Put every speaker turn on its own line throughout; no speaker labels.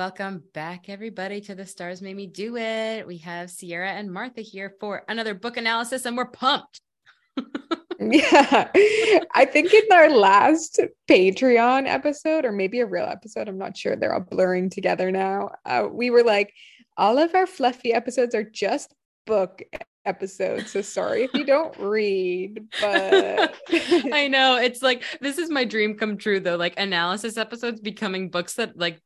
Welcome back, everybody, to the Stars Made Me Do It. We have Ciera and Martha here for another book analysis, and we're pumped.
yeah. I think in our last Patreon episode, or maybe a real episode, I'm not sure, they're all blurring together now. Uh, we were like, all of our fluffy episodes are just book episodes. So sorry if you don't read, but
I know it's like this is my dream come true though. Like analysis episodes becoming books that like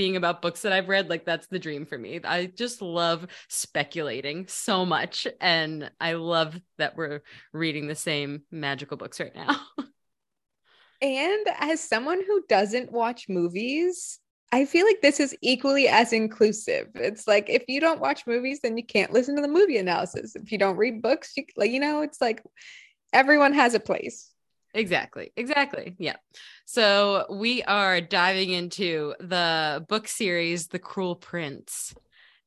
being about books that I've read, like that's the dream for me. I just love speculating so much. And I love that we're reading the same magical books right now.
and as someone who doesn't watch movies, I feel like this is equally as inclusive. It's like if you don't watch movies, then you can't listen to the movie analysis. If you don't read books, you like you know, it's like everyone has a place.
Exactly. Exactly. Yeah. So we are diving into the book series, The Cruel Prince.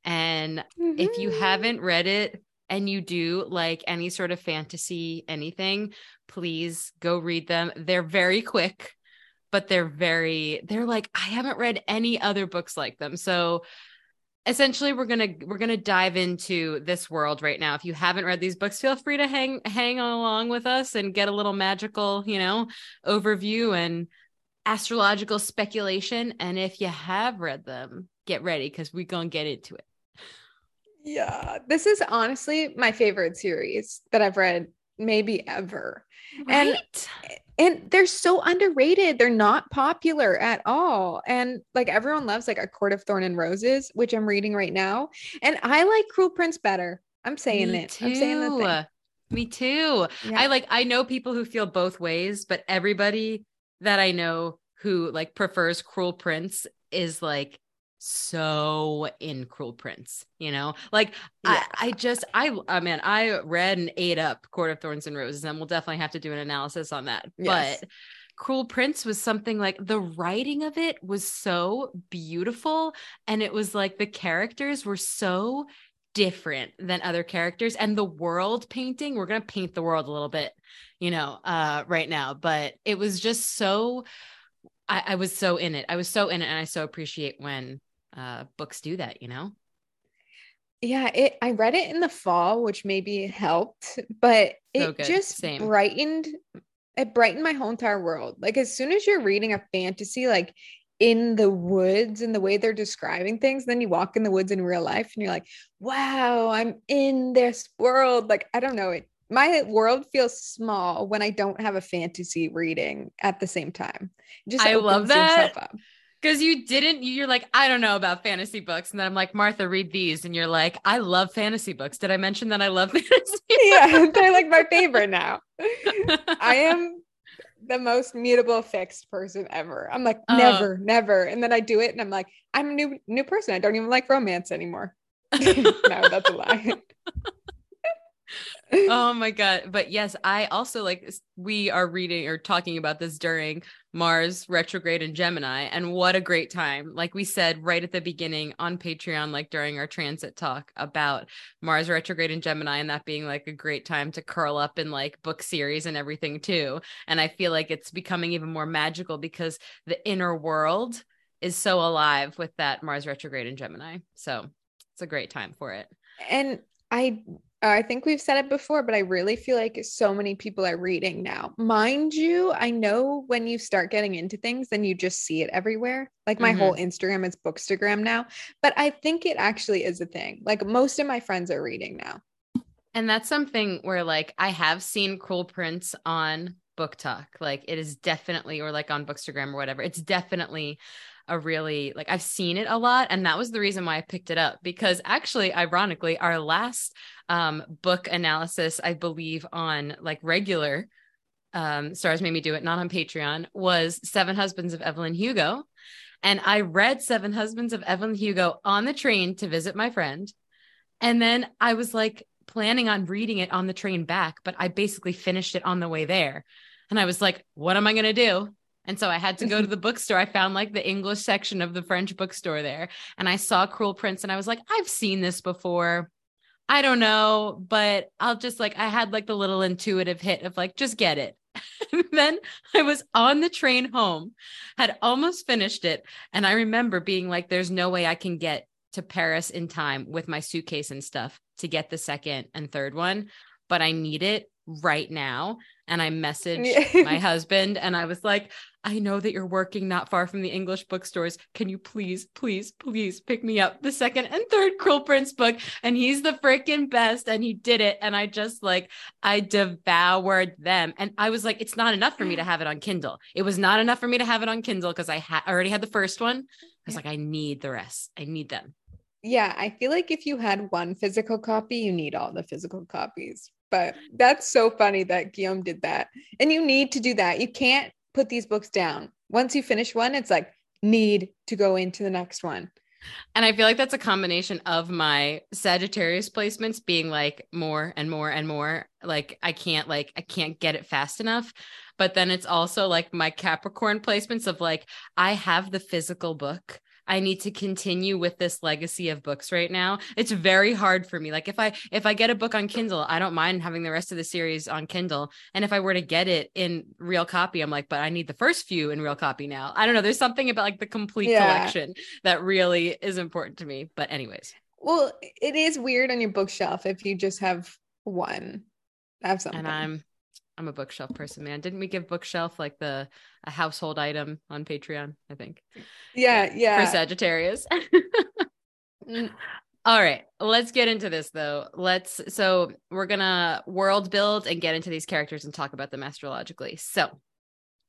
And mm-hmm. if you mm-hmm. haven't read it and you do like any sort of fantasy, anything, please go read them. They're very quick, but they're very, they're like, I haven't read any other books like them. So essentially we're gonna we're gonna dive into this world right now. If you haven't read these books feel free to hang hang along with us and get a little magical you know overview and astrological speculation. And if you have read them get ready because we're gonna get into it.
Yeah this is honestly my favorite series that i've read maybe ever right? and and they're so underrated. They're not popular at all. And like everyone loves like a court of thorn and roses, which I'm reading right now. And I like Cruel Prince better. I'm saying Me it. Too. I'm saying the thing.
Me too. Yeah. I like I know people who feel both ways, but everybody that I know who like prefers Cruel Prince is like so in Cruel Prince, you know? Like yeah. I, I just I I mean, I read and ate up Court of Thorns and Roses, and we'll definitely have to do an analysis on that. Yes. But Cruel Prince was something like the writing of it was so beautiful and it was like the characters were so different than other characters and the world painting we're going to paint the world a little bit you know uh right now but it was just so I, I was so in it i was so in it and i so appreciate when uh, books do that, you know?
Yeah, it I read it in the fall, which maybe helped, but it so just Same. brightened it brightened my whole entire world. Like as soon as you're reading a fantasy like in the woods and the way they're describing things, then you walk in the woods in real life and you're like, wow, I'm in this world. Like, I don't know, it my world feels small when I don't have a fantasy reading at the same time.
just I love that because you didn't you're like i don't know about fantasy books. And then i'm like martha read these. And you're like i love fantasy books. Did i mention that i love fantasy
yeah they're like my favorite now. I am the most mutable fixed person ever. I'm like oh. never uh, never. And then i do it and i'm like i'm a new new person. I don't even like romance anymore. No that's a lie.
Oh my god. But yes i also like we are reading or talking about this during mars retrograde in gemini and what a great time. Like we said right at the beginning on patreon like during our transit talk about mars retrograde in gemini and that being like a great time to curl up in like book series and everything too. And i feel like it's becoming even more magical because the inner world is so alive with that mars retrograde in gemini. So it's a great time for it.
And i I think we've said it before, but I really feel like so many people are reading now. Mind you, I know when you start getting into things, then you just see it everywhere. Like my mm-hmm. whole Instagram is Bookstagram now, but I think it actually is a thing. Like most of my friends are reading now.
And that's something where like I have seen Cruel Prince on BookTok. Like it is definitely, or like on Bookstagram or whatever. It's definitely a really like I've seen it a lot and that was the reason why I picked it up because actually ironically our last um book analysis I believe on like regular um stars made me do it not on Patreon was Seven Husbands of Evelyn Hugo and I read Seven Husbands of Evelyn Hugo on the train to visit my friend and then I was like planning on reading it on the train back but I basically finished it on the way there and I was like what am I going to do and so I had to go to the bookstore. I found like the English section of the French bookstore there. And I saw Cruel Prince and I was like, I've seen this before. I don't know, but I'll just like, I had like the little intuitive hit of like, just get it. then I was on the train home, had almost finished it. And I remember being like, there's no way I can get to Paris in time with my suitcase and stuff to get the second and third one, but I need it right now. And I messaged my husband and I was like, I know that you're working not far from the English bookstores. Can you please, please, please pick me up the second and third Cruel Prince book? And he's the freaking best. And he did it. And I just like, I devoured them. And I was like, it's not enough for me to have it on Kindle. It was not enough for me to have it on Kindle because I ha- already had the first one. I was like, I need the rest. I need them.
Yeah, I feel like if you had one physical copy, you need all the physical copies. But that's so funny that Guillaume did that. And you need to do that. You can't put these books down. Once you finish one, it's like need to go into the next one.
And I feel like that's a combination of my Sagittarius placements being like more and more and more. Like I can't like I can't get it fast enough. But then it's also like my Capricorn placements of like I have the physical book. I need to continue with this legacy of books right now. It's very hard for me. Like if I if I get a book on Kindle, I don't mind having the rest of the series on Kindle. And if I were to get it in real copy, I'm like, but I need the first few in real copy now. I don't know. There's something about like the complete yeah. collection that really is important to me. But anyways.
Well, it is weird on your bookshelf if you just have one. Have something.
And I'm I'm a bookshelf person, man. Didn't we give bookshelf like the a household item on Patreon? I think.
Yeah, yeah.
For Sagittarius. mm. All right, let's get into this though. Let's so we're gonna world build and get into these characters and talk about them astrologically. So,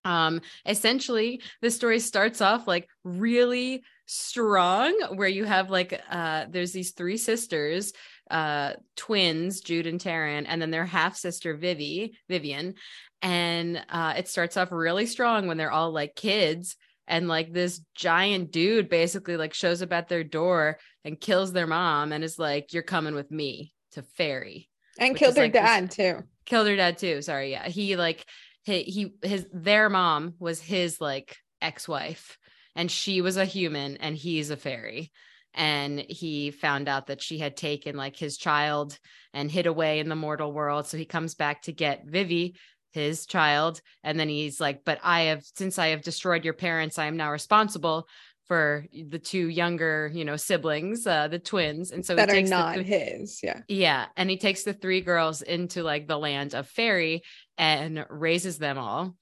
um, essentially, the story starts off like really strong, where you have like uh, there's these three sisters uh twins jude and taryn and then their half sister vivi vivian. And uh it starts off really strong when they're all like kids and like this giant dude basically like shows up at their door and kills their mom and is like you're coming with me to fairy
and killed their like dad this, too.
Killed her dad too. Sorry. Yeah. He like he, he his their mom was his like ex-wife and she was a human and he's a fairy and he found out that she had taken like his child and hid away in the mortal world. So he comes back to get vivi his child and then he's like but i have since i have destroyed your parents i am now responsible for the two younger you know siblings uh the twins. And so
that are not th- his yeah.
Yeah and he takes the three girls into like the land of fairy and raises them all.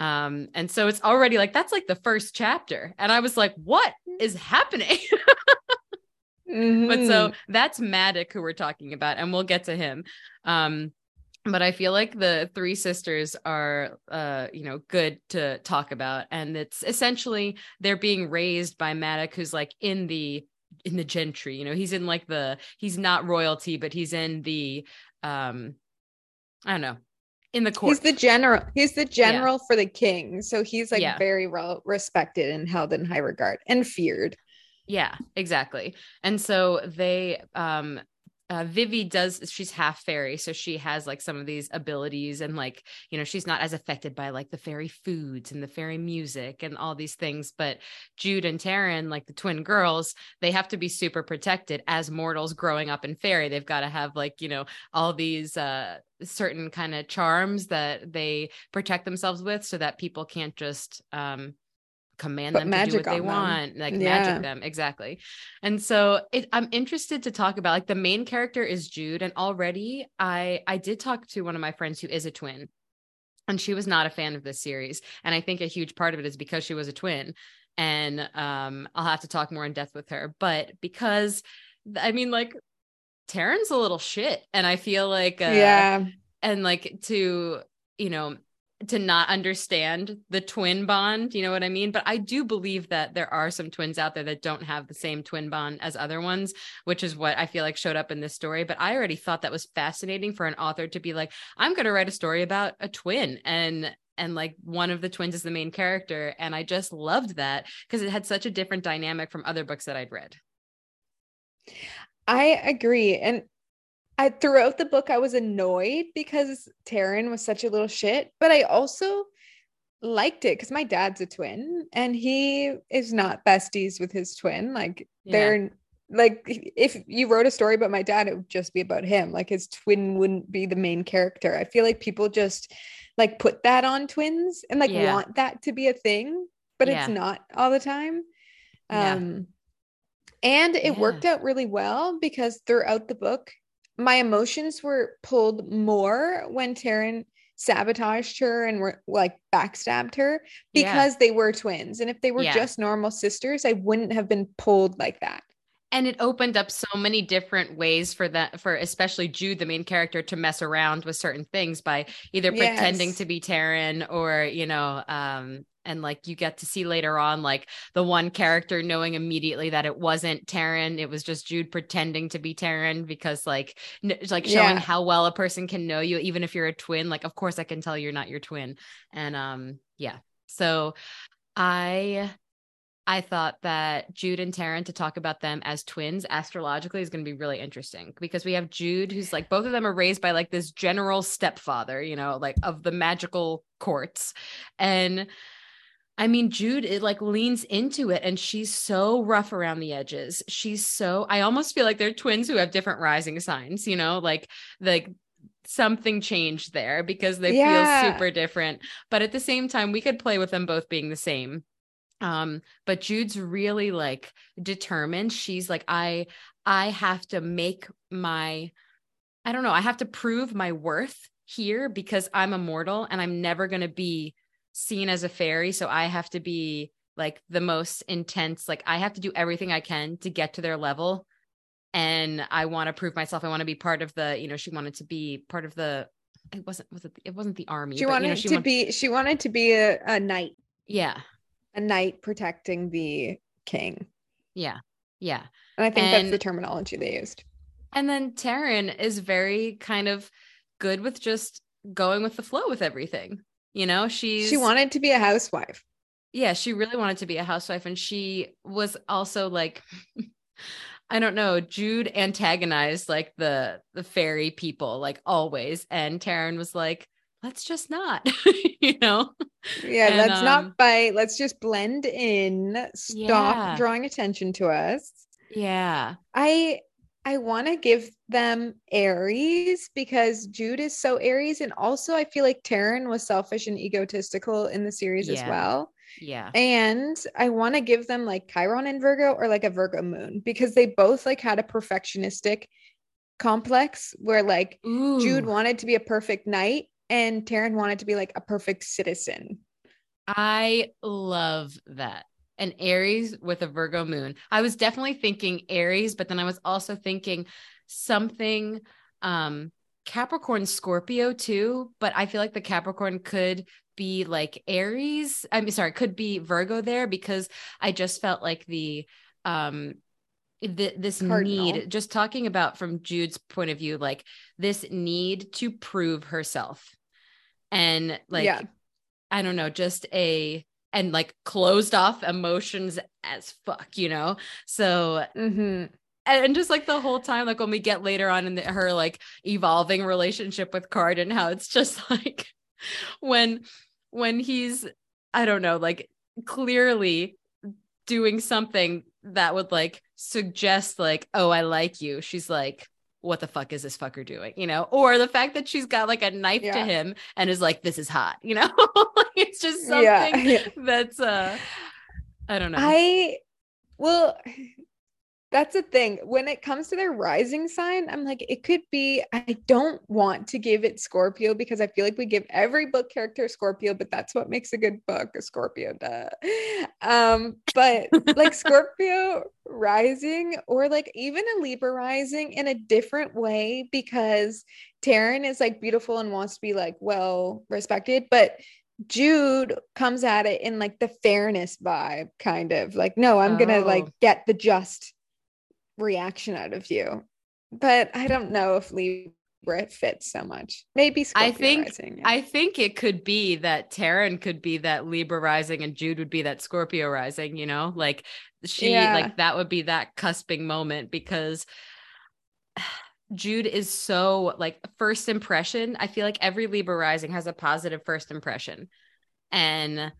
Um and so it's already like that's like the first chapter. And i was like what is happening Mm-hmm. But so mm-hmm. that's Madoc who we're talking about, and we'll get to him. Um, but I feel like the three sisters are, uh, you know, good to talk about, and it's essentially they're being raised by Madoc, who's like in the in the gentry. You know, he's in like the he's not royalty, but he's in the, um, I don't know, in the court.
He's the general. He's the general yeah. for the king, so he's like yeah. very well respected and held in high regard and feared.
Yeah, exactly. And so they um uh, Vivi does she's half fairy so she has like some of these abilities and like you know she's not as affected by like the fairy foods and the fairy music and all these things but Jude and Taryn like the twin girls they have to be super protected as mortals growing up in fairy they've got to have like you know all these uh certain kind of charms that they protect themselves with so that people can't just um command them to do what they them. want like yeah. magic them exactly and so it, i'm interested to talk about like the main character is jude and already i i did talk to one of my friends who is a twin and she was not a fan of this series and i think a huge part of it is because she was a twin and um i'll have to talk more in depth with her but because i mean like taryn's a little shit and i feel like uh,
yeah
and like to you know to not understand the twin bond, you know what I mean? But I do believe that there are some twins out there that don't have the same twin bond as other ones, which is what I feel like showed up in this story. But I already thought that was fascinating for an author to be like, I'm going to write a story about a twin and and like one of the twins is the main character and I just loved that because it had such a different dynamic from other books that I'd read.
I agree. And I throughout the book I was annoyed because Taryn was such a little shit, but I also liked it because my dad's a twin and he is not besties with his twin. Like yeah. they're like if you wrote a story about my dad it would just be about him like his twin wouldn't be the main character i feel like people just like put that on twins and like yeah. want that to be a thing but yeah. it's not all the time um and it worked out really well because throughout the book my emotions were pulled more when Taryn sabotaged her and were like backstabbed her because yeah. they were twins. And if they were yeah. just normal sisters, I wouldn't have been pulled like that.
And it opened up so many different ways for that, for especially Jude, the main character, to mess around with certain things by either yes. pretending to be Taryn or, you know, um, and like you get to see later on like the one character knowing immediately that it wasn't Taryn it was just Jude pretending to be Taryn because like n- like showing yeah. how well a person can know you even if you're a twin like of course I can tell you're not your twin and um yeah so I I thought that Jude and Taryn to talk about them as twins astrologically is going to be really interesting because we have Jude, who's like both of them are raised by like this general stepfather, you know, like of the magical courts. And I mean, Jude, it like leans into it and she's so rough around the edges. She's so, I almost feel like they're twins who have different rising signs, you know, like, like something changed there because they yeah. feel super different. But at the same time, we could play with them both being the same. Um, but Jude's really like determined. She's like, I, I have to make my, I don't know, I have to prove my worth here because I'm immortal and I'm never going to be seen as a fairy so i have to be like the most intense like i have to do everything i can to get to their level. And i want to prove myself i want to be part of the you know she wanted to be part of the it wasn't was it it wasn't the army
she but, wanted you know, she to wanted, be she wanted to be a, a knight.
Yeah.
A knight protecting the king.
Yeah yeah.
And i think and, that's the terminology they used.
And then Taryn is very kind of good with just going with the flow with everything you know, she's
she wanted to be a housewife.
Yeah, she really wanted to be a housewife. And she was also like, I don't know, Jude antagonized like the the fairy people, like always. And Taryn was like, let's just not, you know?
Yeah, and, let's um, not fight. Let's just blend in. Stop yeah. drawing attention to us.
Yeah.
I I want to give them Aries because Jude is so Aries. And also, I feel like Taryn was selfish and egotistical in the series yeah. as well.
Yeah.
And I want to give them like Chiron and Virgo or like a Virgo moon because they both like had a perfectionistic complex where like Ooh. Jude wanted to be a perfect knight and Taryn wanted to be like a perfect citizen.
I love that an Aries with a Virgo moon. I was definitely thinking Aries, but then I was also thinking something um Capricorn Scorpio too, but I feel like the Capricorn could be like Aries. I mean sorry, could be Virgo there because I just felt like the um the, this Cardinal. need just talking about from Jude's point of view like this need to prove herself and like yeah. I don't know just a and like closed off emotions as fuck, you know? So, mm-hmm. and just like the whole time, like when we get later on in the, her like evolving relationship with Cardan, how it's just like when, when he's, I don't know, like clearly doing something that would like suggest like, oh, I like you. She's like, what the fuck is this fucker doing? You know, or the fact that she's got like a knife yeah. to him and is like, this is hot, you know, it's just something yeah. that's, uh, I don't know.
I, well, that's the thing. When it comes to their rising sign, I'm like, it could be. I don't want to give it Scorpio because I feel like we give every book character Scorpio, but that's what makes a good book a Scorpio. Duh. Um, but like Scorpio rising, or like even a Libra rising in a different way because Taryn is like beautiful and wants to be like well respected, but Jude comes at it in like the fairness vibe, kind of like, no, I'm gonna like oh. get the just reaction out of you. But I don't know if Libra fits so much. Maybe
Scorpio I think rising, yeah. I think it could be that Taryn could be that Libra rising and Jude would be that Scorpio rising, you know? Like she yeah. like that would be that cusping moment because Jude is so like first impression. I feel like every Libra rising has a positive first impression. And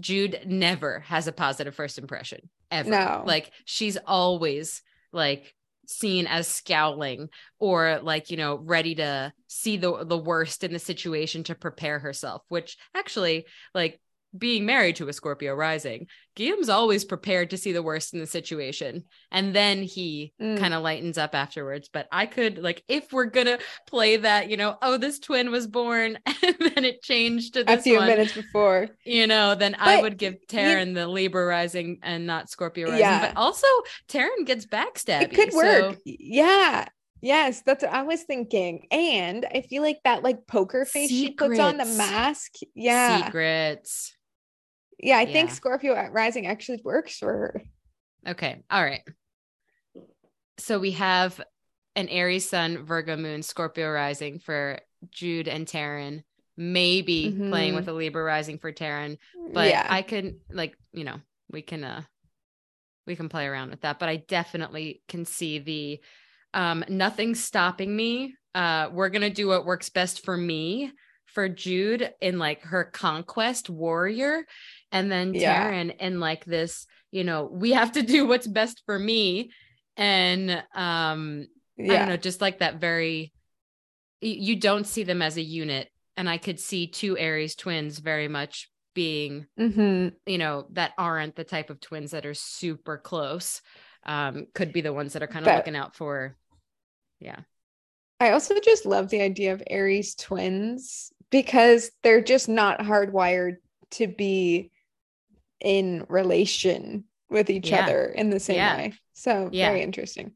Jude never has a positive first impression ever. No. Like she's always like seen as scowling or like you know ready to see the the worst in the situation to prepare herself which actually like being married to a Scorpio rising, Guillaume's always prepared to see the worst in the situation. And then he mm. kind of lightens up afterwards. But I could, like, if we're going to play that, you know, oh, this twin was born and then it changed to
a few
one,
minutes before,
you know, then but I would give Taryn you, the Libra rising and not Scorpio rising. Yeah. But also, Taryn gets backstabbed.
It could work. So. Yeah. Yes, that's what I was thinking. And I feel like that like poker face Secrets. she puts on the mask. Yeah.
Secrets.
Yeah, I yeah. think Scorpio rising actually works for her.
Okay. All right. So we have an Aries sun, Virgo moon, Scorpio rising for Jude and Taryn, Maybe mm-hmm. playing with a Libra rising for Taryn. but yeah. I can like, you know, we can uh we can play around with that, but I definitely can see the um nothing stopping me. Uh we're going to do what works best for me for Jude in like her conquest warrior and then yeah. Taryn in like this, you know, we have to do what's best for me. And um, yeah. I don't know, just like that very you don't see them as a unit. And I could see two Aries twins very much being, mm-hmm. you know, that aren't the type of twins that are super close. Um, could be the ones that are kind of but, looking out for, yeah.
I also just love the idea of Aries twins because they're just not hardwired to be in relation with each yeah. other in the same yeah. way. So yeah. very interesting.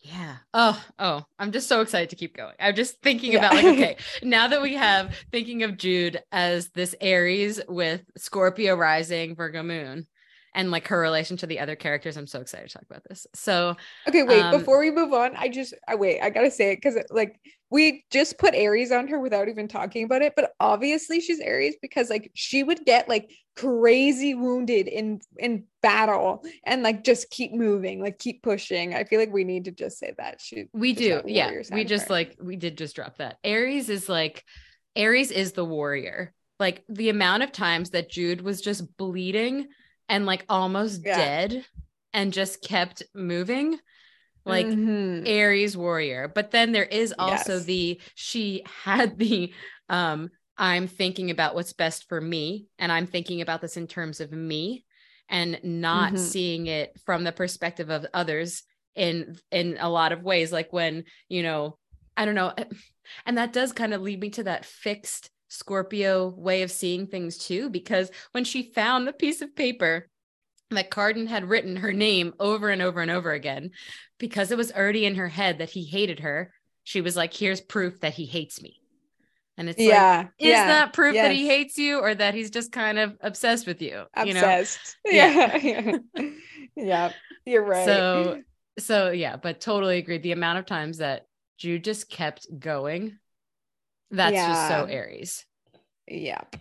Yeah. Oh, oh, I'm just so excited to keep going. I'm just thinking yeah. about like, okay, now that we have thinking of Jude as this Aries with Scorpio rising, Virgo moon, and like her relation to the other characters. I'm so excited to talk about this. So,
okay, wait, um, before we move on, I just, I wait, I gotta say it because like we just put Aries on her without even talking about it, but obviously she's Aries because like she would get like crazy wounded in in battle and like just keep moving, like keep pushing. I feel like we need to just say that she.
We do, yeah. We just like we did just drop that. Aries is like Aries is the warrior. Like the amount of times that Jude was just bleeding and like almost yeah. dead and just kept moving like mm-hmm. aries warrior but then there is also yes. the she had the um i'm thinking about what's best for me and i'm thinking about this in terms of me and not mm-hmm. seeing it from the perspective of others in in a lot of ways like when you know i don't know and that does kind of lead me to that fixed Scorpio way of seeing things too, because when she found the piece of paper that Cardan had written her name over and over and over again, because it was already in her head that he hated her, she was like, here's proof that he hates me. And it's yeah, like, is yeah, that proof yes. that he hates you or that he's just kind of obsessed with you?
Obsessed. You know? Yeah. Yeah. yeah. You're right.
So, so yeah, but totally agree. The amount of times that Jude just kept going that's yeah. just so Aries.
Yep.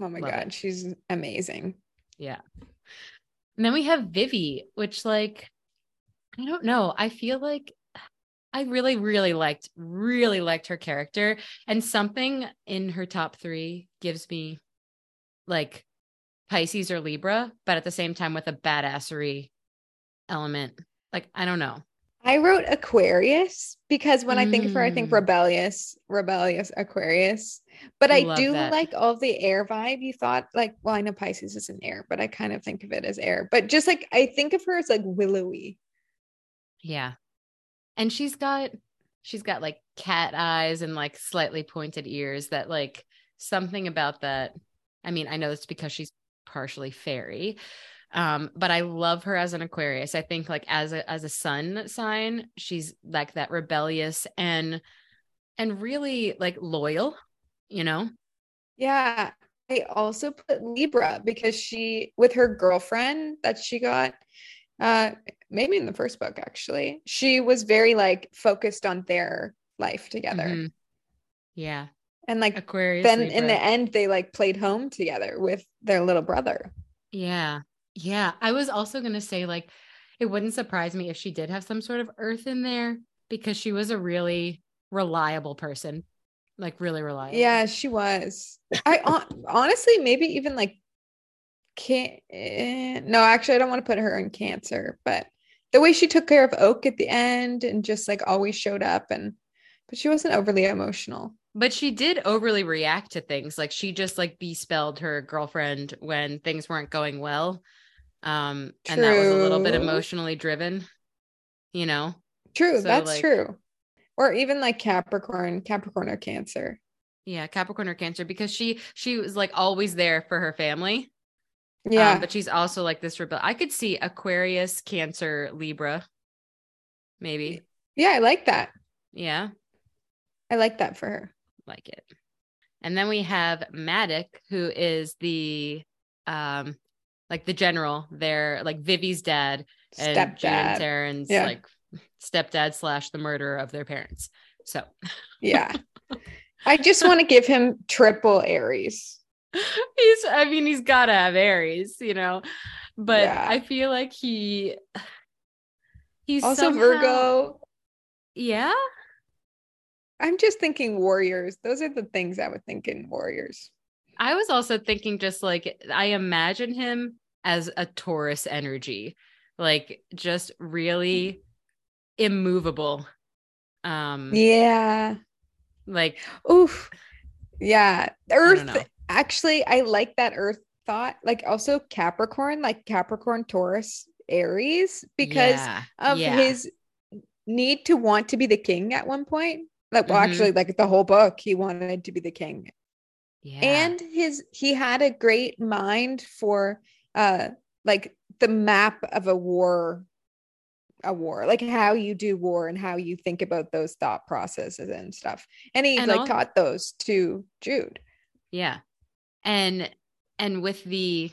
Oh my Love god, it. she's amazing.
Yeah. And then we have Vivi, which like I don't know. I feel like I really, really liked, really liked her character. And something in her top three gives me like Pisces or Libra, but at the same time with a badassery element. Like, I don't know.
I wrote Aquarius because when mm. I think of her, I think mm. rebellious, rebellious Aquarius. But I, I do that. like all the air vibe. You thought like, well, I know Pisces is an air, but I kind of think of it as air. But just like I think of her as like willowy.
Yeah. And she's got she's got like cat eyes and like slightly pointed ears that like something about that. I mean, I know it's because she's partially fairy, um, but I love her as an Aquarius. I think like as a as a sun sign, she's like that rebellious and and really like loyal, you know?
Yeah. I also put Libra because she with her girlfriend that she got uh maybe in the first book actually. She was very like focused on their life together. Mm-hmm.
Yeah.
And like Aquarius then Libra. in the end they like played home together with their little brother.
Yeah. Yeah, I was also going to say like it wouldn't surprise me if she did have some sort of earth in there because she was a really reliable person. Like really reliable.
Yeah, she was. I honestly maybe even like can't eh, no, actually I don't want to put her in cancer, but the way she took care of Oak at the end and just like always showed up and but she wasn't overly emotional.
But she did overly react to things. Like she just like bespelled her girlfriend when things weren't going well. Um true. and that was a little bit emotionally driven, you know.
True, so, that's like, true. Or even like Capricorn, Capricorn or Cancer.
Yeah, Capricorn or Cancer because she she was like always there for her family.
Yeah.
Um, but she's also like this rebel. I could see Aquarius, Cancer, Libra. Maybe.
Yeah, I like that.
Yeah.
I like that for her.
Like it. And then we have Madoc, who is the um like the general, they're like Vivi's dad and stepdad. Jude and Taryn's yeah. like stepdad slash the murderer of their parents. So
yeah. I just want to give him triple Aries.
He's I mean, he's gotta have Aries, you know. But yeah. I feel like he
he's also somehow, Virgo.
Yeah.
I'm just thinking warriors. Those are the things I would think in warriors.
I was also thinking just like I imagine him as a Taurus energy, like just really immovable. Um
Yeah.
Like
oof. Yeah. Earth I actually I like that earth thought. Like also Capricorn, like Capricorn, Taurus, Aries because yeah. of yeah. his need to want to be the king at one point. Like, well, mm-hmm. actually, like the whole book, he wanted to be the king. Yeah. And his he had a great mind for uh like the map of a war a war like how you do war and how you think about those thought processes and stuff. And he and like taught those to jude.
Yeah. And and with the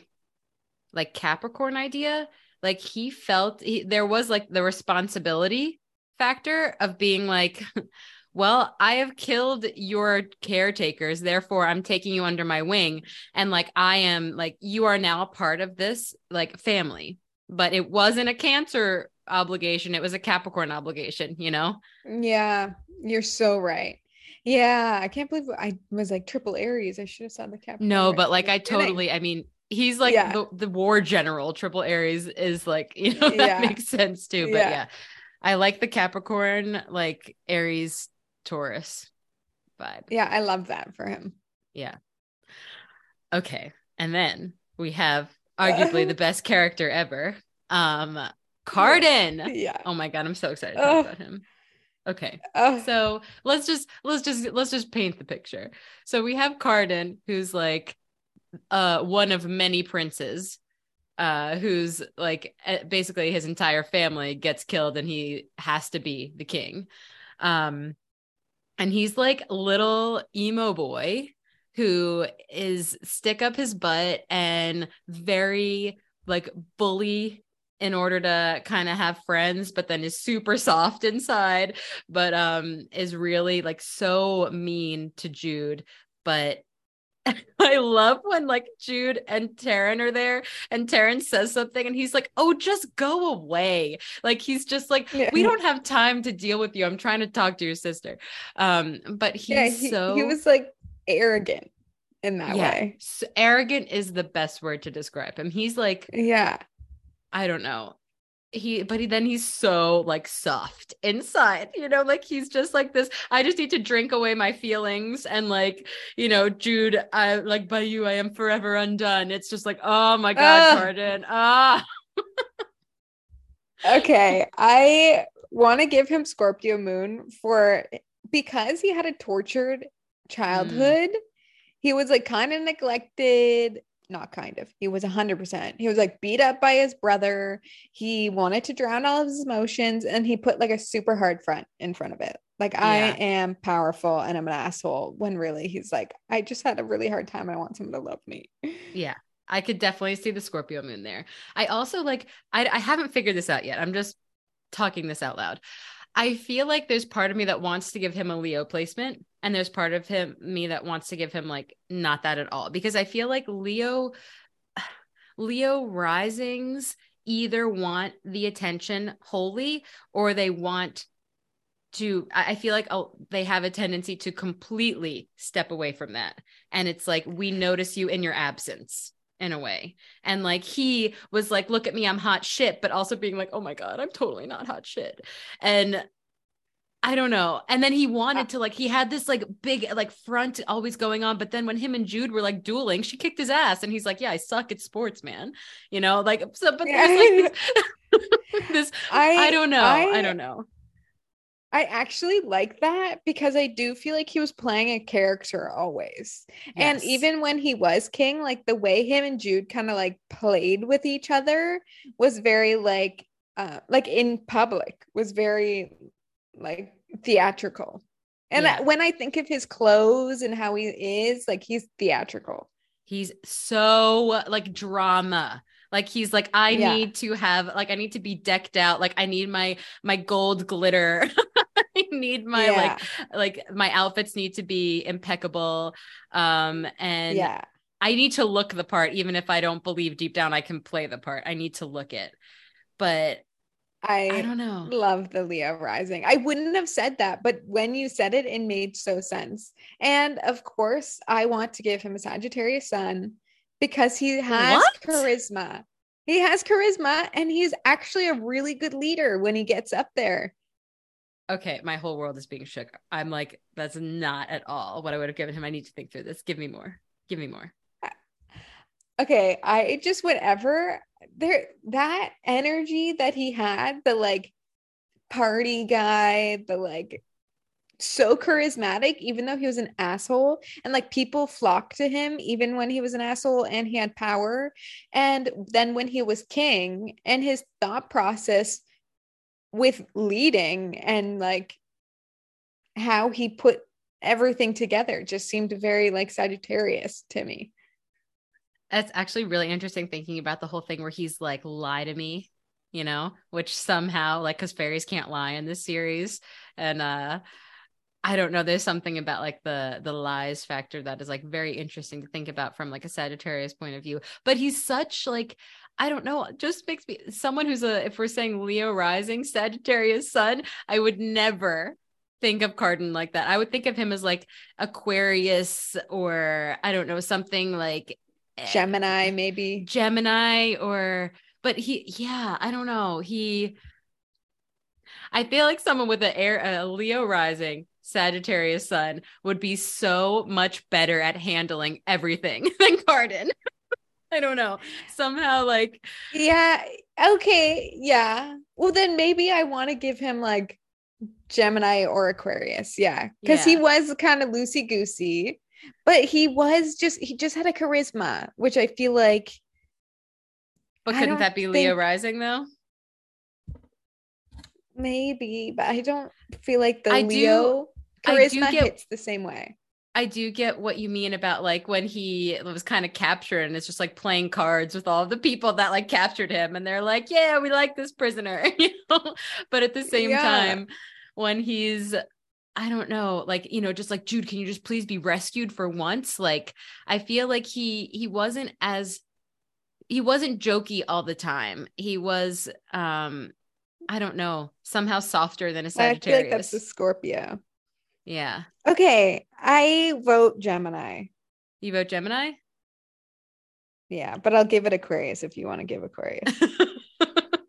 like capricorn idea like he felt he, there was like the responsibility factor of being like well, I have killed your caretakers, therefore I'm taking you under my wing. And like, I am like, you are now a part of this like family. But it wasn't a cancer obligation, it was a Capricorn obligation, you know?
Yeah, you're so right. Yeah, I can't believe I was like triple Aries. I should have said the Capricorn.
No, but like, I totally, I mean, he's like yeah. the, the war general. Triple Aries is like, you know, that yeah. makes sense too. But yeah. yeah. I like the Capricorn, like Aries Taurus vibe.
Yeah, I love that for him.
Yeah. Okay. And then we have arguably the best character ever. Um Cardan.
Yeah.
Oh my god, I'm so excited to talk about him. Okay. Oh. So let's just let's just let's just paint the picture. So we have Cardan, who's like uh one of many princes uh who's like basically his entire family gets killed and he has to be the king um and he's like little emo boy who is stick up his butt and very like bully in order to kind of have friends but then is super soft inside but um is really like so mean to Jude but I love when like Jude and Taryn are there and Taryn says something and he's like, Oh, just go away. Like he's just like, yeah. We don't have time to deal with you. I'm trying to talk to your sister. Um, but he's yeah, he, so
he was like arrogant in that yeah, way.
So arrogant is the best word to describe him. He's like,
Yeah,
I don't know he but he then he's so like soft inside you know like he's just like this i just need to drink away my feelings and like you know jude i like by you i am forever undone it's just like oh my god Cardan ah
okay i want to give him scorpio moon for because he had a tortured mm. childhood mm. he was like kind of neglected not kind of he was 100% he was like beat up by his brother. He wanted to drown all of his emotions and he put like a super hard front in front of it. Like yeah. i am powerful and i'm an asshole when really he's like i just had a really hard time i want someone to love me.
Yeah i could definitely see the scorpio moon there. I also like i, I haven't figured this out yet. I'm just talking this out loud. I feel like there's part of me that wants to give him a Leo placement, and there's part of him me that wants to give him like not that at all because I feel like Leo Leo risings either want the attention wholly or they want to i feel like oh, they have a tendency to completely step away from that and it's like we notice you in your absence in a way. And like he was like, look at me, I'm hot shit, but also being like, oh my God, I'm totally not hot shit. And I don't know. And then he wanted to like he had this like big like front always going on, but then when him and Jude were like dueling, she kicked his ass, and he's like, "Yeah, I suck at sports, man." You know, like so. But yeah. there's like this, this I I don't know. I, I don't know.
I actually like that because I do feel like he was playing a character always. Yes. And even when he was king, like the way him and Jude kind of like played with each other was very like uh like in public was very like theatrical. And yeah. when I think of his clothes and how he is, like he's theatrical.
He's so like drama. Like he's like, I yeah. need to have like I need to be decked out. Like I need my my gold glitter. I need my yeah. like like my outfits need to be impeccable. Um and yeah. I need to look the part, even if I don't believe deep down I can play the part. I need to look it. But
I, I don't know. Love the Leo rising. I wouldn't have said that, but when you said it, it made so sense. And of course, I want to give him a Sagittarius sun because he has what? charisma. He has charisma and he's actually a really good leader when he gets up there.
Okay, my whole world is being shook. I'm like, that's not at all what I would have given him. I need to think through this. Give me more. Give me more.
Okay, I just whatever there that energy that he had, the like party guy, the like so charismatic, even though he was an asshole. And like people flocked to him, even when he was an asshole and he had power. And then when he was king, and his thought process with leading and like how he put everything together just seemed very like Sagittarius to me.
That's actually really interesting thinking about the whole thing where he's like, lie to me, you know, which somehow, like, because fairies can't lie in this series. And, uh, I don't know. There's something about like the the lies factor that is like very interesting to think about from like a Sagittarius point of view. But he's such like I don't know, just makes me someone who's a if we're saying Leo rising, Sagittarius sun, I would never think of Cardan like that. I would think of him as like Aquarius or I don't know, something like
Gemini eh, maybe.
Gemini or but he yeah, I don't know. He I feel like someone with a air a Leo rising Sagittarius sun would be so much better at handling everything than Cardan. I don't know. Somehow, like,
yeah, okay, yeah. Well, then maybe I want to give him like Gemini or Aquarius. Yeah, because yeah. he was kind of loosey goosey, but he was just he just had a charisma, which I feel like.
But couldn't that be think... Leo rising though?
Maybe, but I don't feel like the I Leo. Do, charisma get, hits the same way.
I do get what you mean about like when he was kind of captured and it's just like playing cards with all the people that like captured him and they're like, yeah, we like this prisoner. But at the same yeah. time, when he's I don't know, like, you know, just like Jude, can you just please be rescued for once? Like, I feel like he he wasn't as he wasn't jokey all the time. He was um I don't know, somehow softer than a Sagittarius. I feel like
that's a Scorpio.
Yeah.
Okay. I vote Gemini.
You vote Gemini?
Yeah, but I'll give it Aquarius if you want to give Aquarius.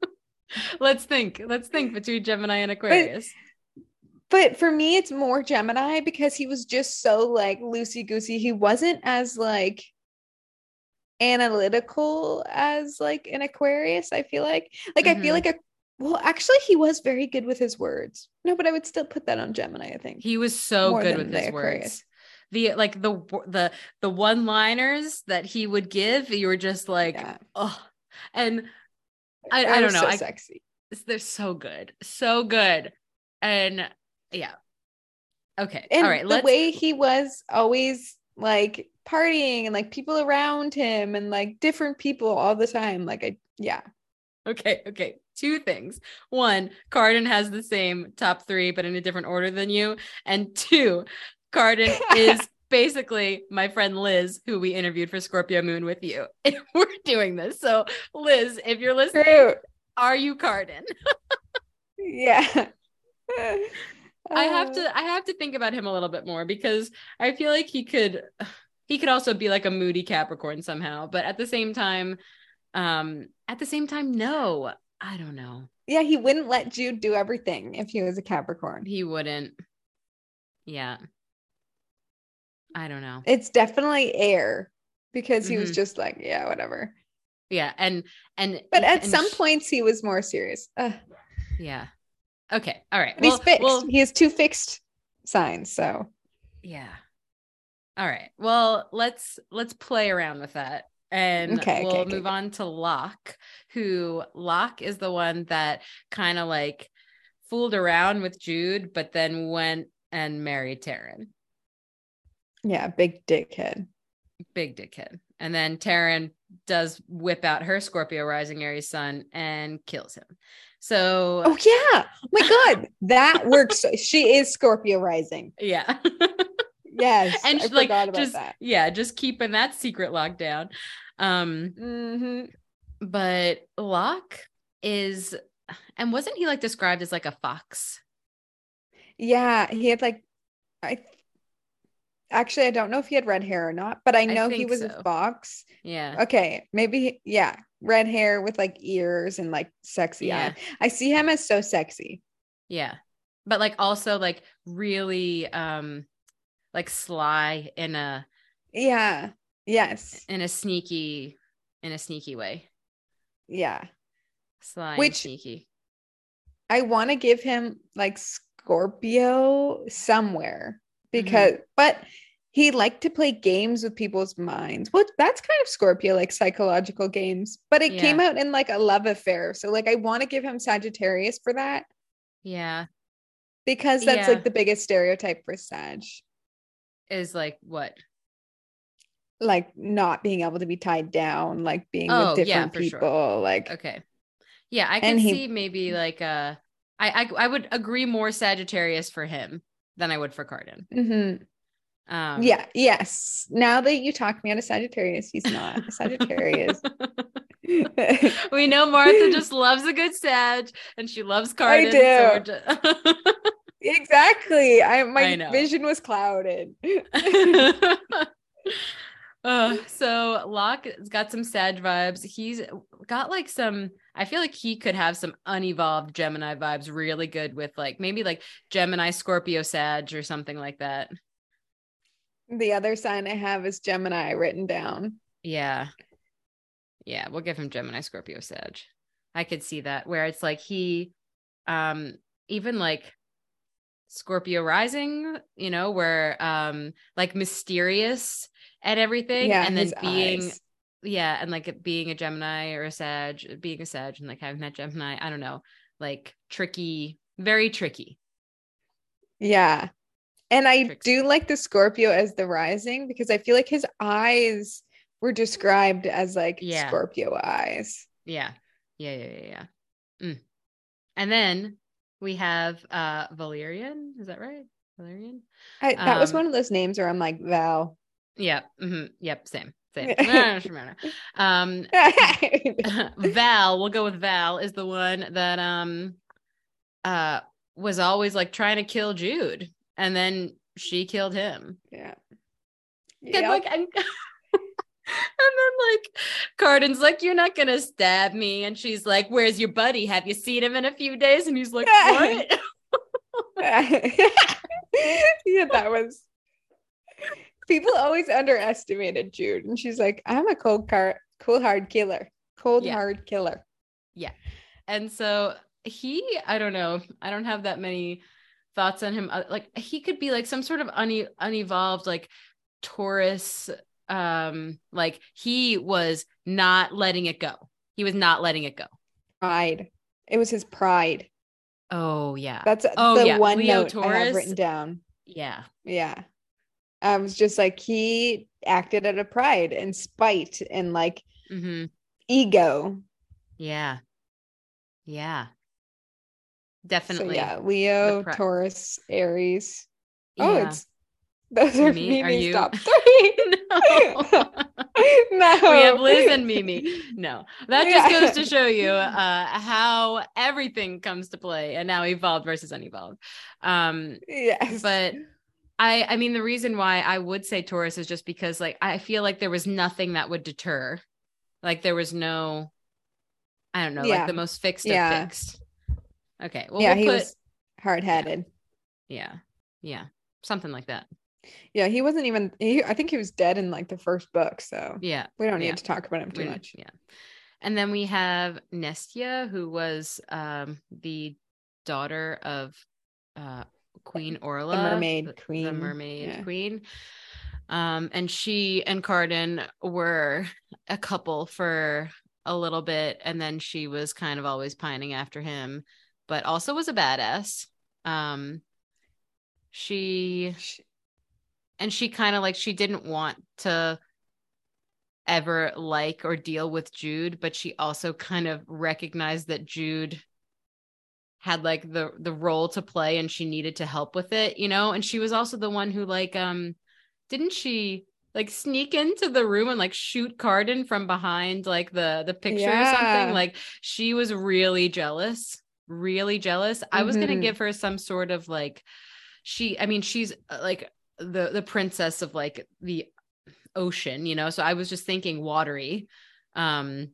Let's think. Let's think between Gemini and Aquarius.
But, but for me, it's more Gemini because he was just so like loosey goosey. He wasn't as like analytical as like an Aquarius, I feel like. Like, mm-hmm. I feel mm-hmm. like a well, actually, he was very good with his words. No, but I would still put that on Gemini. I think
he was so More good with his Aquarius. words. The like the the the one liners that he would give, you were just like, yeah. oh, and I, I don't know, so I,
sexy.
They're so good, so good, and yeah. Okay, and all right.
The way he was always like partying and like people around him and like different people all the time. Like I, yeah.
Okay, okay two things. One, Cardan has the same top three, but in a different order than you. And two, Cardan is basically my friend Liz, who we interviewed for Scorpio Moon with you. we're doing this. So, Liz, if you're listening, True. are you Cardan?
yeah.
I have to I have to think about him a little bit more because I feel like he could he could also be like a moody Capricorn somehow, but at the same time, um, at the same time, no, I don't know.
Yeah, he wouldn't let Jude do everything if he was a Capricorn.
He wouldn't. Yeah. I don't know.
It's definitely air because he mm-hmm. was just like, yeah, whatever.
Yeah, and and
but at
and
some sh- points he was more serious. Ugh.
Yeah. Okay. All right.
But well, he's fixed. Well, he has two fixed signs, so
yeah. All right. Well, let's let's play around with that. And okay, we'll okay, move okay. on to Locke, who Locke is the one that kind of like fooled around with Jude, but then went and married Taryn.
Yeah, big dickhead.
Big dickhead. And then Taryn does whip out her Scorpio rising Aries sun and kills him. So
Oh yeah. Oh my god. that works. She is Scorpio rising.
Yeah.
yes.
And I like just that. yeah, just keeping that secret locked down. Um
mm-hmm.
but Locke is and wasn't he like described as like a fox?
Yeah, he had like I Actually, I don't know if he had red hair or not, but I know I he was so. a fox.
Yeah.
Okay. Maybe, yeah. Red hair with like ears and like sexy yeah. eye. I see him as so sexy.
Yeah. But like also like really um like sly in a
Yeah. Yes.
In a sneaky in a sneaky way.
Yeah.
Sly Which sneaky.
I want to give him like Scorpio somewhere because mm-hmm. but he liked to play games with people's minds. Well, that's kind of Scorpio, like psychological games, but it yeah. came out in like a love affair. So, like, I want to give him Sagittarius for that.
Yeah.
Because that's yeah. like the biggest stereotype for Sag.
Is like what?
Like not being able to be tied down, like being oh, with different yeah, people. Sure. Like,
okay. Yeah, I can he, see maybe like uh I, I I would agree more Sagittarius for him than I would for Cardan.
Mm-hmm. Um, yeah. Yes. Now that you talk me out of Sagittarius, he's not a Sagittarius.
we know Martha just loves a good Sag, and she loves Cardan.
I do. So exactly. I my I vision was clouded.
uh, so Locke's got some Sag vibes. He's got like some I feel like he could have some unevolved Gemini vibes really good with like maybe like Gemini, Scorpio, Sag or something like that.
The other sign I have is Gemini written down.
Yeah. Yeah, we'll give him Gemini, Scorpio, Sag. I could see that where it's like he um even like Scorpio rising, you know, where um like mysterious and everything yeah, and then being eyes yeah and like being a gemini or a sag being a sag and like having that gemini i don't know like tricky very tricky.
Yeah. And i do like the scorpio as the rising because i feel like his eyes were described as like yeah. scorpio eyes.
Yeah. Yeah yeah yeah, yeah. Mm. and then we have uh valerian is that right? Valerian
I, that um, was one of those names where i'm like val.
Yeah mm-hmm, yep same same. um, Val, we'll go with Val, is the one that um uh was always like trying to kill Jude, and then she killed him.
Yeah.
And like and, and then like Cardan's like, You're not gonna stab me. And she's like, Where's your buddy? Have you seen him in a few days? And he's like, What?
yeah, that was people always underestimated Jude, and she's like, "I'm a cold car, cool hard killer, cold yeah. hard killer."
Yeah, and so he, I don't know, I don't have that many thoughts on him. Uh, like he could be like some sort of une- unevolved, like Taurus. Um, like he was not letting it go. He was not letting it go.
Pride. It was his pride.
Oh yeah.
That's oh, the yeah. one Leo note Taurus, I have written down.
Yeah.
Yeah. I was just like he acted out of pride and spite and like
mm-hmm.
ego.
Yeah. Yeah. Definitely. So
yeah, Leo, pri- Taurus, Aries. Oh, yeah. Oh, it's those are Mimi, Mimi's are top three. no.
no. We have Liz and Mimi. No. That just yeah. goes to show you uh, how everything comes to play and now evolved versus unevolved. Um
yes.
but I I mean the reason why I would say Taurus is just because like I feel like there was nothing that would deter. Like there was no I don't know, yeah. like the most fixed yeah. fixed. Okay.
Well, yeah, we'll he put, was hard headed.
Yeah. yeah. Something like that.
Yeah, he wasn't even he, I think he was dead in like the first book, so
yeah.
We don't need
yeah.
to talk about him too
we,
much.
Yeah. And then we have Nicasia, who was um the daughter of uh Queen Orlagh,
the mermaid queen,
the mermaid yeah. queen. Um, and she and Cardan were a couple for a little bit, and then she was kind of always pining after him, but also was a badass. Um, she, she and she kind of like she didn't want to ever like or deal with Jude, but she also kind of recognized that Jude had like the the role to play and she needed to help with it, you know? And she was also the one who like um didn't she like sneak into the room and like shoot Cardan from behind like the the picture yeah. or something? Like she was really jealous, really jealous. Mm-hmm. I was going to give her some sort of like she I mean she's uh, like the the princess of like the ocean, you know? So I was just thinking watery. Um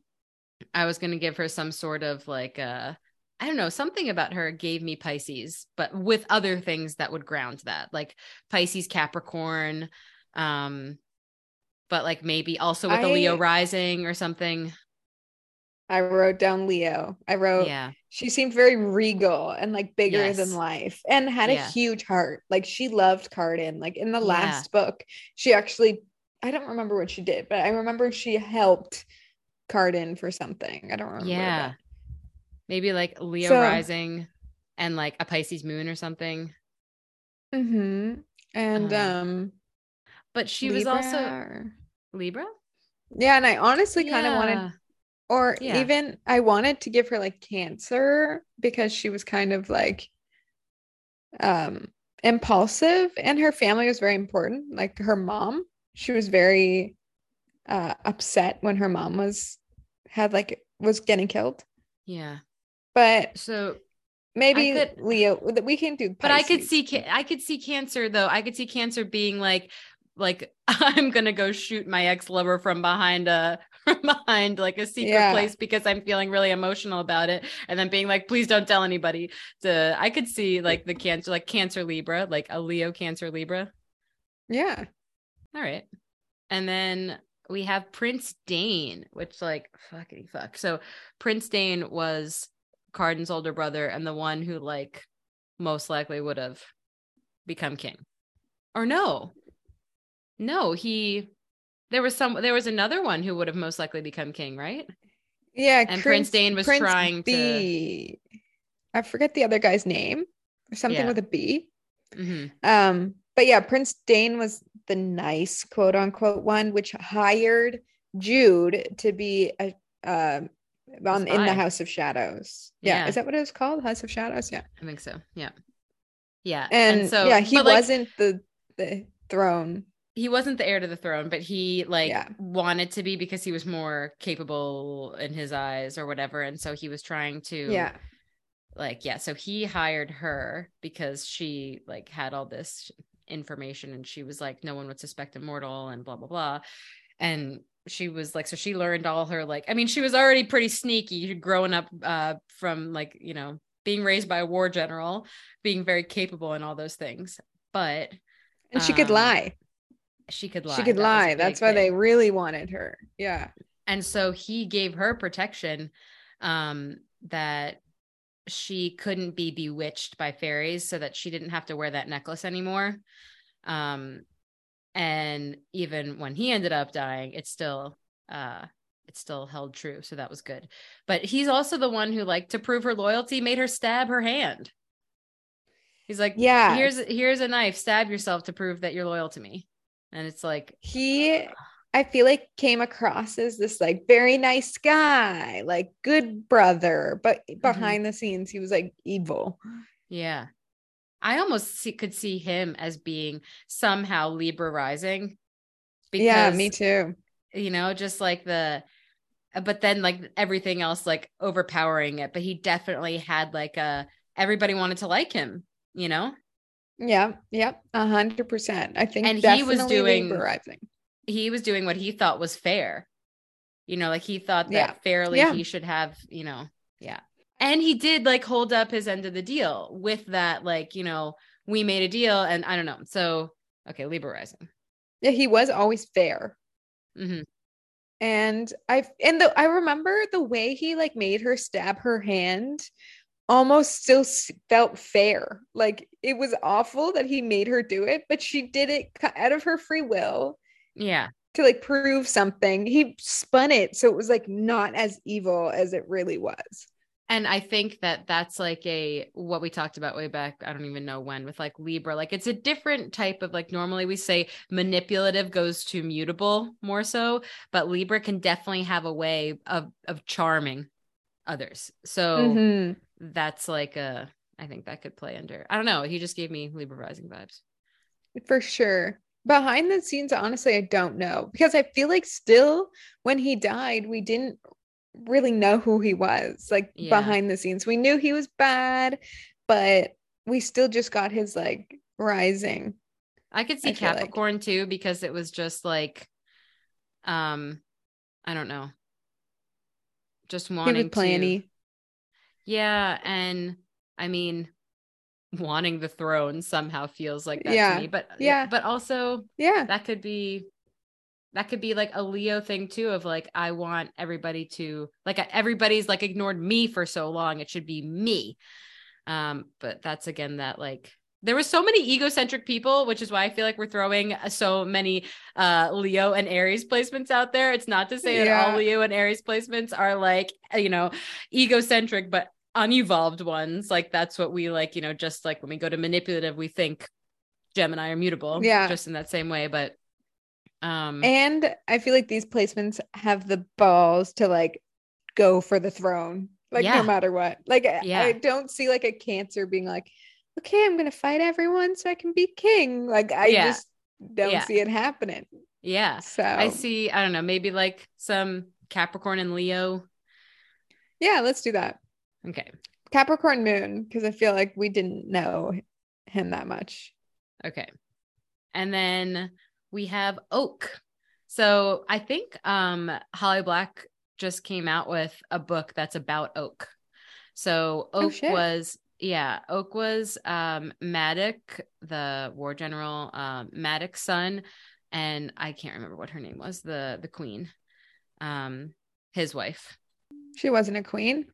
I was going to give her some sort of like uh I don't know, something about her gave me Pisces, but with other things that would ground that, like Pisces, Capricorn, um, but like maybe also with I, a Leo rising or something.
I wrote down Leo. I wrote, yeah, she seemed very regal and like bigger yes. than life and had yeah. a huge heart. Like she loved Cardan. Like in the last yeah. book, she actually, I don't remember what she did, but I remember she helped Cardan for something. I don't remember.
Yeah. Maybe like Leo so, rising and like a Pisces moon or something.
Mm-hmm. And uh, um
but she Libra was also. Libra?
Yeah, and I honestly kind of wanted or yeah. even I wanted to give her like cancer because she was kind of like um impulsive and her family was very important. Like her mom, she was very uh upset when her mom was had like was getting killed.
Yeah.
But
so
maybe could, Leo, we can do. Pisces.
But I could see, I could see Cancer though. I could see Cancer being like, like I'm gonna go shoot my ex lover from behind a from behind like a secret yeah. place because I'm feeling really emotional about it, and then being like, please don't tell anybody. To I could see like the Cancer, like Cancer Libra, like a Leo Cancer Libra.
Yeah.
All right. And then we have Prince Dain, which like fuck. So Prince Dain was Cardan's older brother and the one who like most likely would have become king. Or no. No, he there was some there was another one who would have most likely become king, right?
Yeah,
and Prince, Prince Dain was Prince trying B.
to I forget the other guy's name. Something yeah. with a B. Mm-hmm. Um, but yeah, Prince Dain was the nice quote unquote one, which hired Jude to be a uh, on um, in the House of Shadows. Yeah. yeah. Is that what it was called? House of Shadows? Yeah.
I think so. Yeah. Yeah.
And, and so yeah, he wasn't like, the the throne.
He wasn't the heir to the throne, but he like yeah. wanted to be because he was more capable in his eyes or whatever. And so he was trying to
Yeah.
Like, yeah. So he hired her because she like had all this information and she was like, no one would suspect immortal and blah blah blah. And she was like so she learned all her like i mean she was already pretty sneaky growing up uh from like you know being raised by a war general being very capable and all those things. But
and she um, could lie.
she could lie.
she could that lie. That's why thing. they really wanted her. Yeah.
And so he gave her protection um that she couldn't be bewitched by fairies so that she didn't have to wear that necklace anymore. Um and even when he ended up dying it still uh it still held true. So that was good. But he's also the one who like to prove her loyalty made her stab her hand. He's like yeah. Here's here's a knife. Stab yourself to prove that you're loyal to me. And it's like
he i feel like came across as this like very nice guy like good brother but mm-hmm. behind mm-hmm. the scenes he was like evil.
Yeah I almost see, could see him as being somehow Libra rising.
Because, yeah, me too.
You know, just like the, uh, but then like everything else, like overpowering it. But he definitely had like a, everybody wanted to like him, you know?
Yeah, yeah, a hundred percent. I think and he was doing.
He was doing what he thought was fair. You know, like he thought that yeah. fairly yeah. he should have, you know, yeah. And he did like hold up his end of the deal with that, like, you know, we made a deal and I don't know. So, okay, Libra Rising.
Yeah, he was always fair. Mm-hmm. And I and the I remember the way he like made her stab her hand almost still felt fair. Like it was awful that he made her do it, but she did it out of her free will.
Yeah.
To like prove something. He spun it so it was like not as evil as it really was.
And I think that that's like a what we talked about way back. I don't even know when with like Libra. Like it's a different type of like normally we say manipulative goes to mutable more so, but Libra can definitely have a way of of charming others. So mm-hmm. that's like a I think that could play under. I don't know. He just gave me Libra rising vibes.
For sure. Behind the scenes, honestly, I don't know because I feel like still when he died, we didn't really know who he was like yeah. behind the scenes. We knew he was bad, but we still just got his like rising.
I could see I Capricorn like. too because it was just like um I don't know. Just wanting to Yeah, and I mean wanting the throne somehow feels like that yeah. to me. But yeah, but also
yeah,
that could be that could be like a Leo thing too of like I want everybody to like everybody's like ignored me for so long it should be me. Um but that's again that like there was so many egocentric people which is why I feel like we're throwing uh, so many uh Leo and Aries placements out there. It's not to say yeah. that all Leo and Aries placements are like uh, you know egocentric but unevolved ones. Like that's what we like you know just like when we go to manipulative we think Gemini are mutable
yeah.
just in that same way. But
um, and I feel like these placements have the balls to like go for the throne, like yeah. no matter what. Like yeah. I don't see like a cancer being like, okay, I'm gonna fight everyone so I can be king. Like I yeah. just don't see it happening.
Yeah. So I see, I don't know, maybe like some Capricorn and Leo.
Yeah, let's do that.
Okay.
Capricorn moon, because I feel like we didn't know him that much.
Okay. And then we have Oak. So I think um, Holly Black just came out with a book that's about Oak. So oh, Oak oh, was yeah, Oak was um Madoc, the war general, um Madoc's son, and I can't remember what her name was, the the queen. Um his wife.
She wasn't a queen?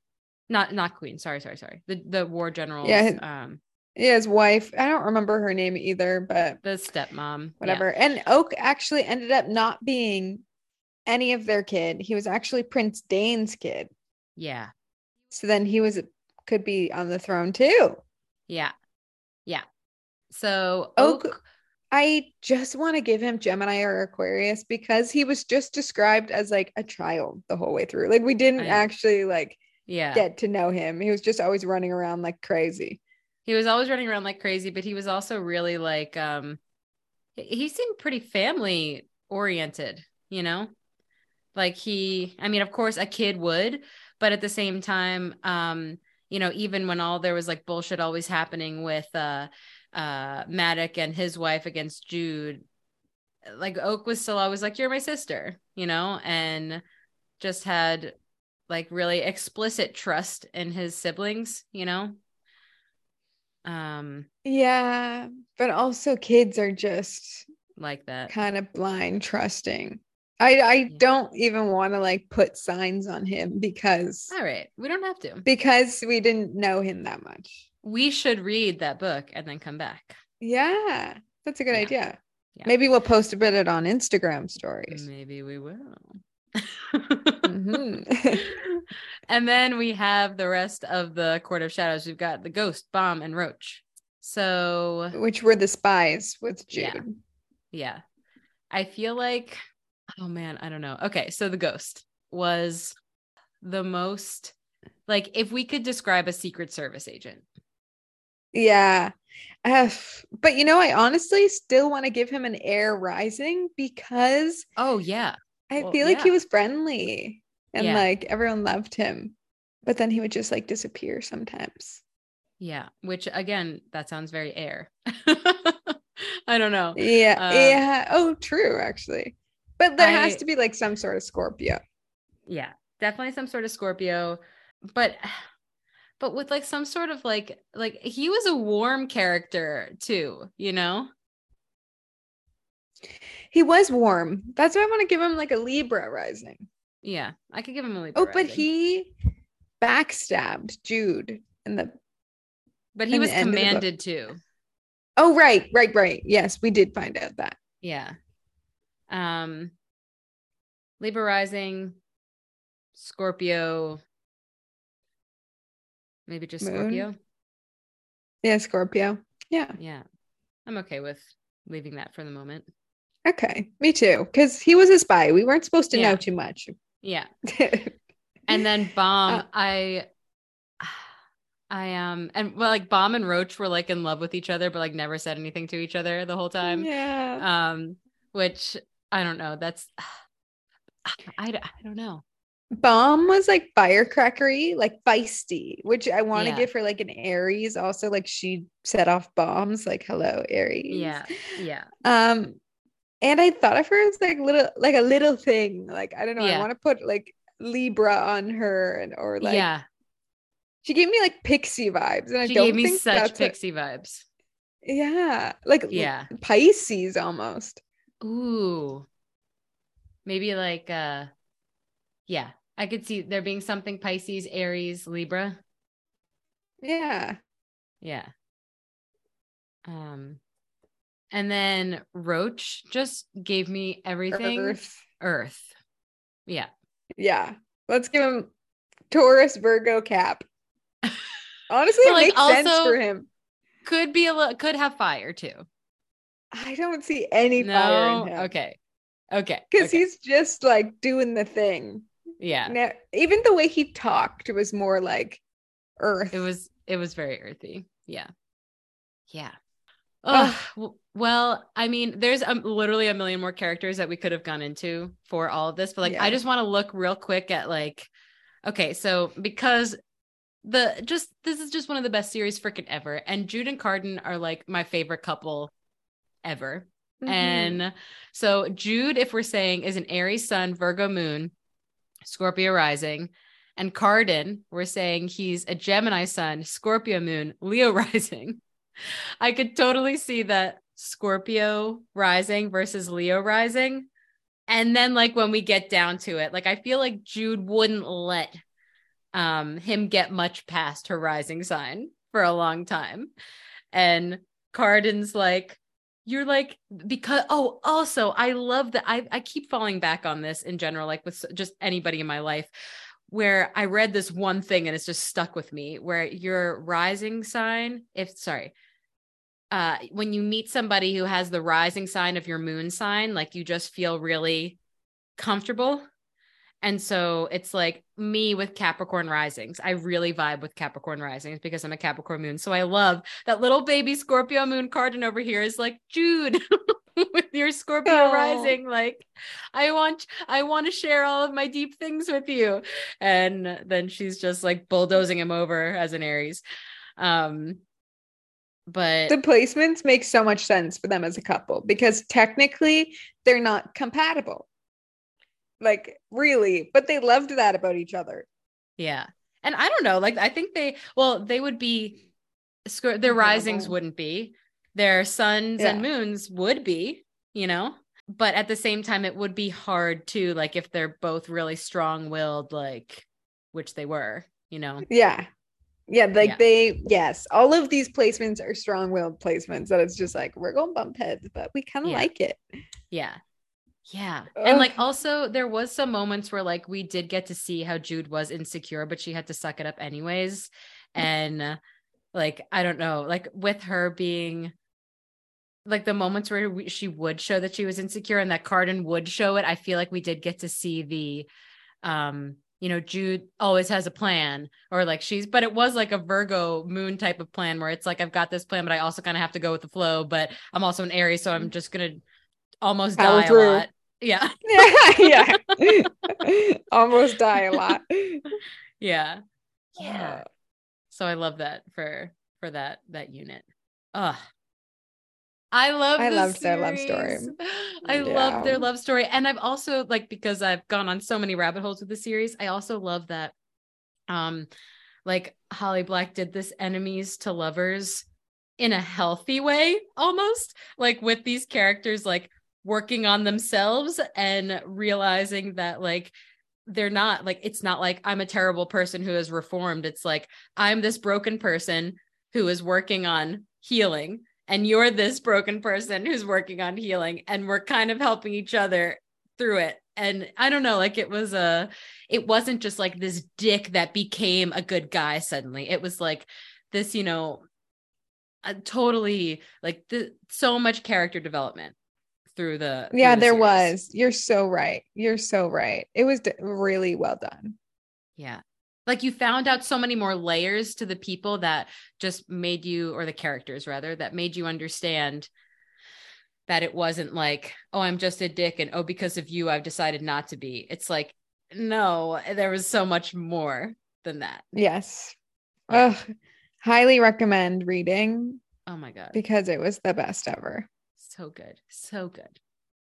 Not not queen, sorry, sorry, sorry. The the war general yeah, um
yeah, his wife. I don't remember her name either, but
the stepmom.
Whatever. Yeah. And Oak actually ended up not being any of their kid. He was actually Prince Dain's kid.
Yeah.
So then he was could be on the throne too.
Yeah. Yeah. So
Oak, Oak I just want to give him Gemini or Aquarius because he was just described as like a child the whole way through. Like we didn't I, actually like
yeah
get to know him. He was just always running around like crazy
he was always running around like crazy, but he was also really like um he seemed pretty family oriented, you know? Like he I mean, of course a kid would, but at the same time, um, you know, even when all there was like bullshit always happening with uh uh Madoc and his wife against Jude, like Oak was still always like, You're my sister, you know, and just had like really explicit trust in his siblings, you know? Um
yeah, but also kids are just
like that.
Kind of blind trusting. I I yeah. don't even want to like put signs on him because
All right, we don't have to.
Because we didn't know him that much.
We should read that book and then come back.
Yeah. That's a good yeah. idea. Yeah. Maybe we'll post a bit on Instagram stories.
Maybe we will. Mm-hmm. and then we have the rest of the Court of Shadows. We've got the Ghost, Bomb, and Roach. So,
which were the spies with Jude.
Yeah. yeah. I feel like, oh man, I don't know. Okay. So, the Ghost was the most, like, if we could describe a Secret Service agent.
Yeah. Uh, but you know, I honestly still want to give him an air rising because.
Oh, yeah.
I well, feel like yeah. he was friendly and yeah. like everyone loved him. But then he would just like disappear sometimes.
Yeah, which again, that sounds very air. I don't know.
Yeah, uh, yeah. Oh, true, actually. But there I, has to be like some sort of Scorpio.
Yeah, definitely some sort of Scorpio. But but with like some sort of like like he was a warm character too, you know?
He was warm. That's why I want to give him like a Libra rising.
Yeah, I could give him a Libra.
Oh, but he backstabbed Jude in the
but he was commanded to.
Oh, right, right, right. Yes, we did find out that.
Yeah. Um Libra rising, Scorpio. Maybe just Moon. Scorpio.
Yeah, Scorpio. Yeah.
Yeah. I'm okay with leaving that for the moment.
Okay. Me too. Because he was a spy. We weren't supposed to yeah. know too much.
Yeah. and then Bomb, uh, I I um and well like Bomb and Roach were like in love with each other, but like never said anything to each other the whole time.
Yeah.
Um, which I don't know. That's I, I don't know.
Bomb was like firecrackery, like feisty, which I want to yeah. give her like an Aries. Also, like she set off bombs, like hello, Aries.
Yeah. Yeah.
Um, and I thought of her as like little like a little thing. Like, I don't know, yeah. I want to put like Libra on her and or like
yeah
she gave me like pixie vibes, and I don't
gave me
think
such pixie what... vibes.
Yeah, like
yeah,
Pisces almost.
Ooh, maybe like uh, yeah, I could see there being something Pisces, Aries, Libra.
Yeah,
yeah. Um, and then Roach just gave me everything. Earth. Earth. Yeah.
Yeah. Let's give him Taurus Virgo cap. Honestly, it like makes sense for him.
Could be a little, could have fire too.
I don't see any no? fire in him.
Okay. Okay.
Because
okay.
he's just like doing the thing.
Yeah.
Now, even the way he talked was more like earth.
It was it was very earthy. Yeah. Yeah. Oh, well, I mean, there's literally a million more characters that we could have gone into for all of this, but like, yeah. I just want to look real quick at like, okay, so because the just this is just one of the best series freaking ever. And Jude and Cardan are like my favorite couple ever. Mm-hmm. And so Jude, if we're saying, is an Aries sun, Virgo moon, Scorpio rising. And Cardan, we're saying he's a Gemini sun, Scorpio moon, Leo rising. I could totally see that Scorpio rising versus Leo rising. And then like when we get down to it, like I feel like Jude wouldn't let um, him get much past her rising sign for a long time. And Cardan's like, you're like because oh also i love that i i keep falling back on this in general like with just anybody in my life where i read this one thing and it's just stuck with me where your rising sign if sorry uh when you meet somebody who has the rising sign of your moon sign like you just feel really comfortable and so it's like me with Capricorn risings. I really vibe with Capricorn risings because I'm a Capricorn moon. So I love that little baby Scorpio moon Cardan over here is like, Jude, with your Scorpio oh. rising. Like, I want, I want to share all of my deep things with you. And then she's just like bulldozing him over as an Aries. Um, but
the placements make so much sense for them as a couple because technically they're not compatible. Like really but they loved that about each other.
Yeah. And i don't know like i think they well they would be their risings wouldn't be their suns yeah. and moons would be you know? But at the same time it would be hard too like if they're both really strong-willed like which they were you know?
Yeah yeah like yeah. they yes all of these placements are strong-willed placements that it's just like we're going bump heads but we kind of yeah. like it
yeah yeah. Ugh. And like also there was some moments where like we did get to see how Jude was insecure, but she had to suck it up anyways. And like I don't know, like with her being like the moments where we, she would show that she was insecure and that Cardan would show it, I feel like we did get to see the um you know Jude always has a plan or like she's but it was like a Virgo moon type of plan where it's like I've got this plan but I also kind of have to go with the flow but I'm also an Aries so I'm just going to almost Power die through. a lot. Yeah.
yeah. yeah. almost die a lot.
Yeah. Yeah. Uh, so I love that for for that that unit. Ugh. I love
I loved series. their love story.
I yeah. love their love story. And I've also like because I've gone on so many rabbit holes with the series, I also love that um like Holly Black did this enemies to lovers in a healthy way almost like with these characters like working on themselves and realizing that like they're not like it's not like I'm a terrible person who has reformed it's like I'm this broken person who is working on healing and you're this broken person who's working on healing and we're kind of helping each other through it. And i don't know like it was a it wasn't just like this dick that became a good guy suddenly. It was like this you know a totally like the so much character development through the
yeah
through
the there was. You're so right. You're so right. It was really well done.
Yeah like you found out so many more layers to the people that just made you or the characters rather that made you understand that it wasn't like oh i'm just a dick and oh because of you i've decided not to be it's like no there was so much more than that
yes yeah. Ugh highly recommend reading.
Oh my God.
Because it was the best ever.
So good. So good.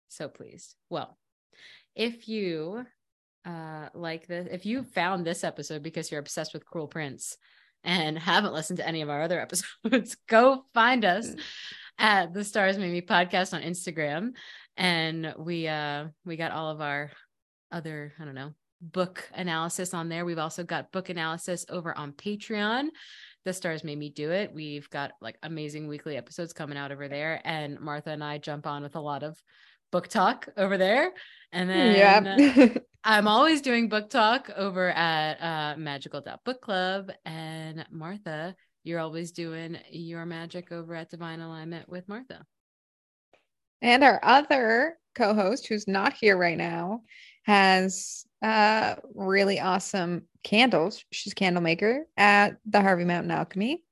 So pleased. Well, if you uh like this, if you found this episode because you're obsessed with Cruel Prince and haven't listened to any of our other episodes, go find us mm. at the Stars Made Me podcast on Instagram. And we uh we got all of our other, I don't know, book analysis on there. We've also got book analysis over on Patreon the stars made me do it we've got like amazing weekly episodes coming out over there and martha and i jump on with a lot of book talk over there and then yeah. i'm always doing book talk over at uh, magical book club and martha you're always doing your magic over at divine alignment with martha
and our other co-host who's not here right now has uh really awesome candles. She's candle maker at the Harvey Mountain Alchemy.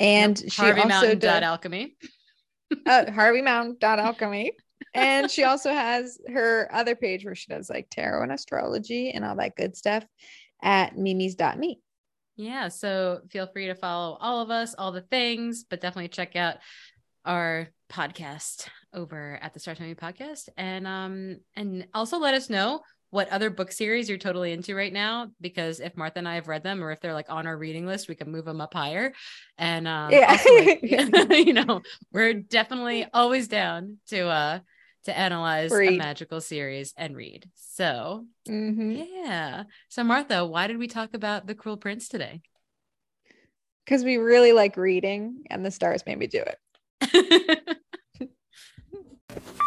And yep. she Harvey also Mountain
does alchemy.
uh, Harvey Mountain alchemy. And she also has her other page where she does like tarot and astrology and all that good stuff at mimi's.me.
Yeah. So feel free to follow all of us, all the things, but definitely check out our podcast over at the Start Me podcast. And um and also let us know what other book series you're totally into right now because if Martha and I have read them or if they're like on our reading list, we can move them up higher. And um, yeah, also, like, you know, we're definitely always down to uh to analyze read. a magical series and read. So mm-hmm. yeah. So Martha, why did we talk about the Cruel Prince today?
Because we really like reading, and the stars made me do it.